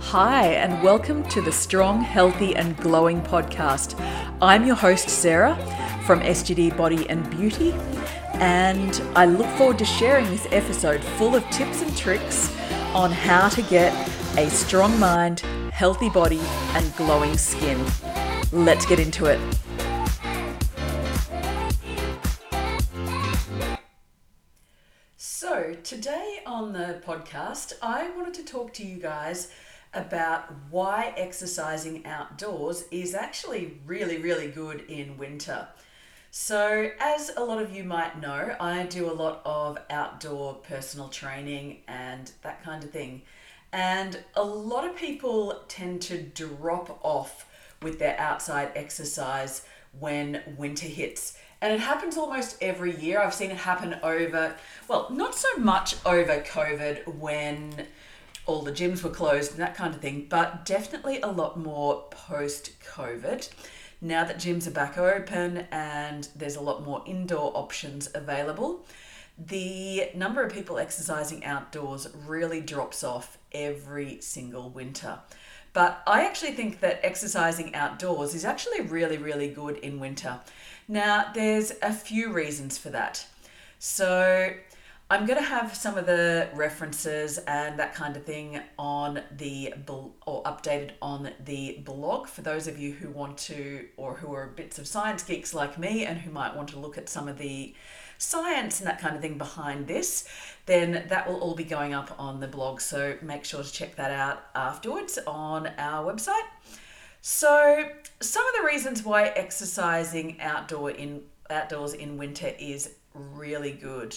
Hi, and welcome to the Strong, Healthy, and Glowing podcast. I'm your host, Sarah from SGD Body and Beauty, and I look forward to sharing this episode full of tips and tricks on how to get a strong mind, healthy body, and glowing skin. Let's get into it. Today on the podcast, I wanted to talk to you guys about why exercising outdoors is actually really, really good in winter. So, as a lot of you might know, I do a lot of outdoor personal training and that kind of thing. And a lot of people tend to drop off with their outside exercise when winter hits. And it happens almost every year. I've seen it happen over, well, not so much over COVID when all the gyms were closed and that kind of thing, but definitely a lot more post COVID. Now that gyms are back open and there's a lot more indoor options available, the number of people exercising outdoors really drops off every single winter. But I actually think that exercising outdoors is actually really, really good in winter. Now, there's a few reasons for that. So, I'm going to have some of the references and that kind of thing on the or updated on the blog for those of you who want to or who are bits of science geeks like me and who might want to look at some of the science and that kind of thing behind this, then that will all be going up on the blog. So make sure to check that out afterwards on our website. So some of the reasons why exercising outdoor in outdoors in winter is really good.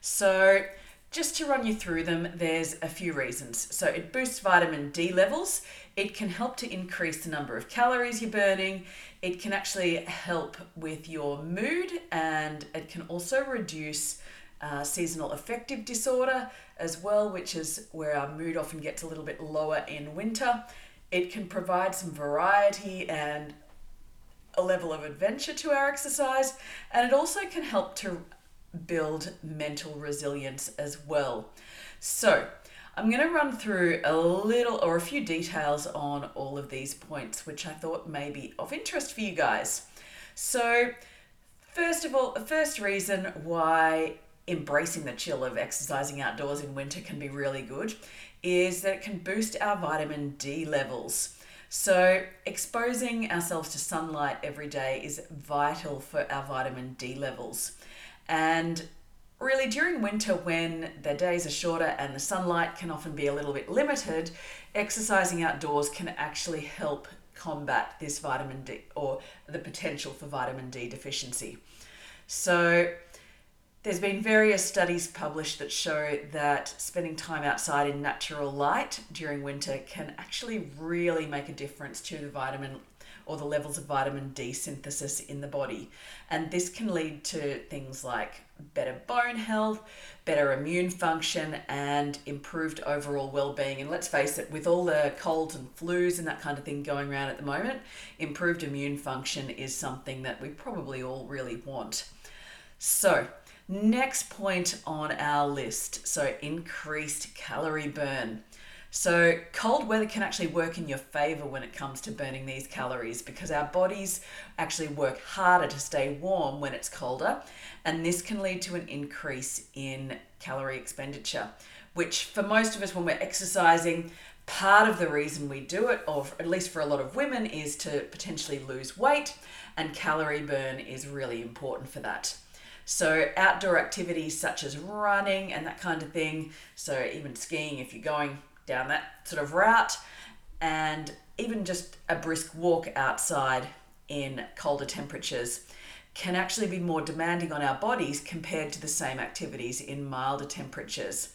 So, just to run you through them, there's a few reasons. So, it boosts vitamin D levels, it can help to increase the number of calories you're burning, it can actually help with your mood, and it can also reduce uh, seasonal affective disorder as well, which is where our mood often gets a little bit lower in winter. It can provide some variety and a level of adventure to our exercise, and it also can help to build mental resilience as well. So, I'm going to run through a little or a few details on all of these points, which I thought may be of interest for you guys. So, first of all, the first reason why embracing the chill of exercising outdoors in winter can be really good is that it can boost our vitamin D levels. So, exposing ourselves to sunlight every day is vital for our vitamin D levels. And really, during winter, when the days are shorter and the sunlight can often be a little bit limited, exercising outdoors can actually help combat this vitamin D or the potential for vitamin D deficiency. So, there's been various studies published that show that spending time outside in natural light during winter can actually really make a difference to the vitamin or the levels of vitamin D synthesis in the body. And this can lead to things like better bone health, better immune function, and improved overall well being. And let's face it, with all the colds and flus and that kind of thing going around at the moment, improved immune function is something that we probably all really want. So, next point on our list so increased calorie burn. So, cold weather can actually work in your favor when it comes to burning these calories because our bodies actually work harder to stay warm when it's colder, and this can lead to an increase in calorie expenditure, which for most of us, when we're exercising, part of the reason we do it, or at least for a lot of women, is to potentially lose weight, and calorie burn is really important for that. So, outdoor activities such as running and that kind of thing, so even skiing if you're going down that sort of route, and even just a brisk walk outside in colder temperatures can actually be more demanding on our bodies compared to the same activities in milder temperatures.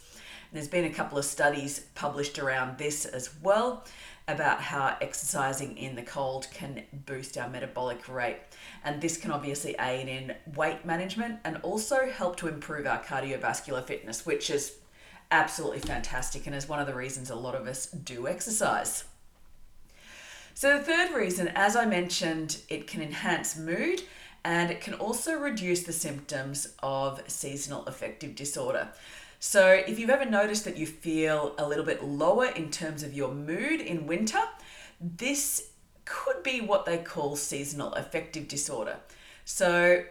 There's been a couple of studies published around this as well about how exercising in the cold can boost our metabolic rate. And this can obviously aid in weight management and also help to improve our cardiovascular fitness, which is absolutely fantastic and is one of the reasons a lot of us do exercise. So, the third reason, as I mentioned, it can enhance mood and it can also reduce the symptoms of seasonal affective disorder. So, if you've ever noticed that you feel a little bit lower in terms of your mood in winter, this could be what they call seasonal affective disorder. So,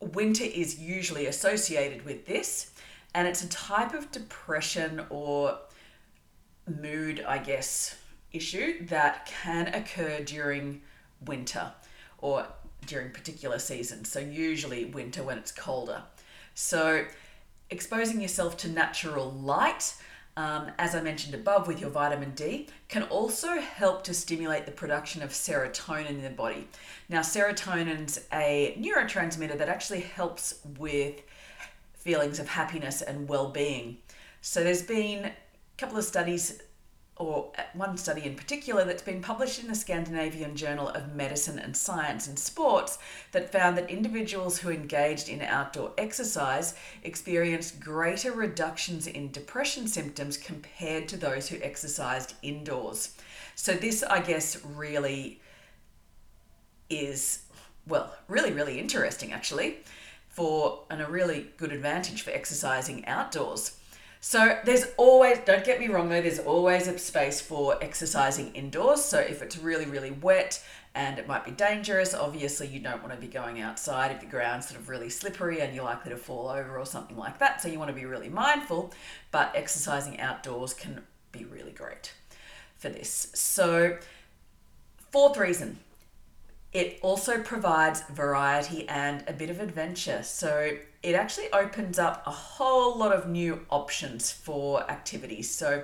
winter is usually associated with this, and it's a type of depression or mood, I guess, issue that can occur during winter or during particular seasons. So, usually winter when it's colder. So, exposing yourself to natural light, um, as I mentioned above with your vitamin D, can also help to stimulate the production of serotonin in the body. Now, serotonin's a neurotransmitter that actually helps with feelings of happiness and well being. So, there's been a couple of studies or uh, one study in particular that's been published in the Scandinavian Journal of Medicine and Science in Sports that found that individuals who engaged in outdoor exercise experienced greater reductions in depression symptoms compared to those who exercised indoors. So, this, I guess, really is, well, really, really interesting actually, for and a really good advantage for exercising outdoors. So there's always, don't get me wrong though, there's always a space for exercising indoors. So if it's really, really wet and it might be dangerous, obviously you don't want to be going outside if the ground's sort of really slippery and you're likely to fall over or something like that. So you want to be really mindful, but exercising outdoors can be really great for this. So, fourth reason, it also provides variety and a bit of adventure. So it actually opens up a whole lot of new options for activities. So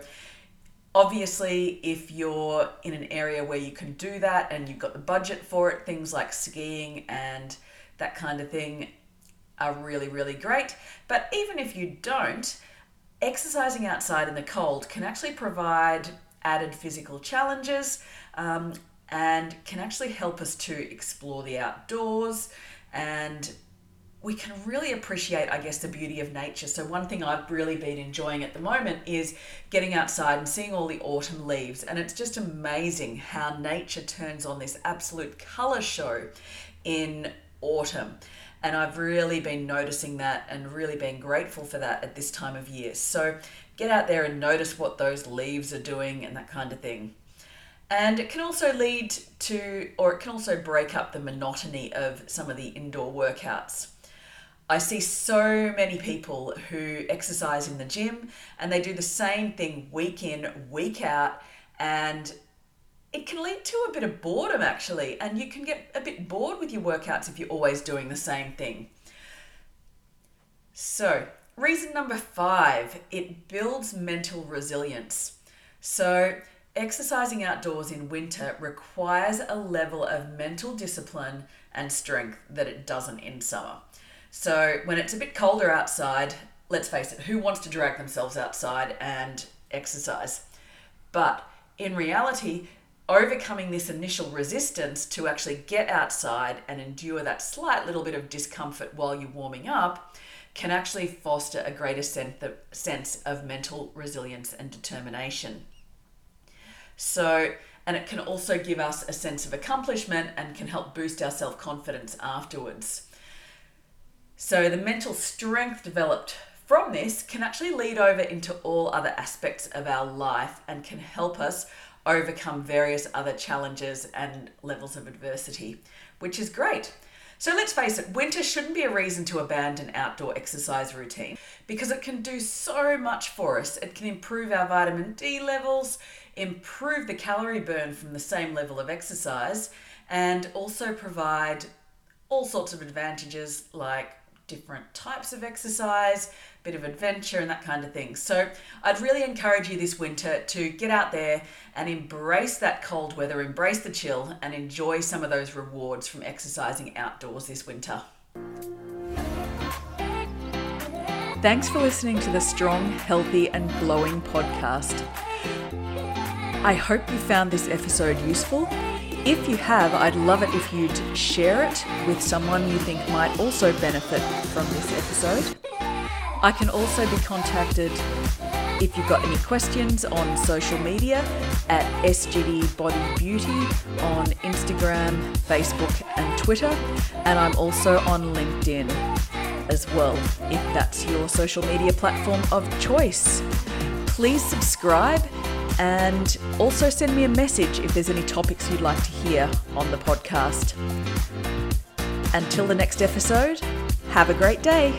obviously, if you're in an area where you can do that and you've got the budget for it, things like skiing and that kind of thing are really, really great. But even if you don't, exercising outside in the cold can actually provide added physical challenges um, and can actually help us to explore the outdoors and we can really appreciate, I guess, the beauty of nature. So, one thing I've really been enjoying at the moment is getting outside and seeing all the autumn leaves. And it's just amazing how nature turns on this absolute colour show in autumn. And I've really been noticing that and really been grateful for that at this time of year. So, get out there and notice what those leaves are doing and that kind of thing. And it can also lead to, or it can also break up the monotony of some of the indoor workouts. I see so many people who exercise in the gym and they do the same thing week in, week out, and it can lead to a bit of boredom actually. And you can get a bit bored with your workouts if you're always doing the same thing. So, reason number five it builds mental resilience. So, exercising outdoors in winter requires a level of mental discipline and strength that it doesn't in summer. So when it's a bit colder outside, let's face it, who wants to drag themselves outside and exercise? But in reality, overcoming this initial resistance to actually get outside and endure that slight little bit of discomfort while you're warming up can actually foster a greater sense of mental resilience and determination. So, and it can also give us a sense of accomplishment and can help boost our self confidence afterwards. So the mental strength developed from this can actually lead over into all other aspects of our life and can help us overcome various other challenges and levels of adversity, which is great. So let's face it, winter shouldn't be a reason to abandon outdoor exercise routine because it can do so much for us. It can improve our vitamin D levels, improve the calorie burn from the same level of exercise, and also provide all sorts of advantages like different types of exercise, bit of adventure, and that kind of thing. So, I'd really encourage you this winter to get out there and embrace that cold weather, embrace the chill, and enjoy some of those rewards from exercising outdoors this winter. Thanks for listening to the Strong, Healthy, and Glowing podcast. I hope you found this episode useful if you have, I'd love it if you'd share it with someone you think might also benefit from this episode. I can also be contacted If you've got any questions on social media, at SGD Body Beauty on Instagram, Facebook, and Twitter. And I'm also on LinkedIn as well, if that's your social media platform of choice. Please subscribe and also send me a message if there's any topics you'd like to hear on the podcast. Until the next episode, have a great day.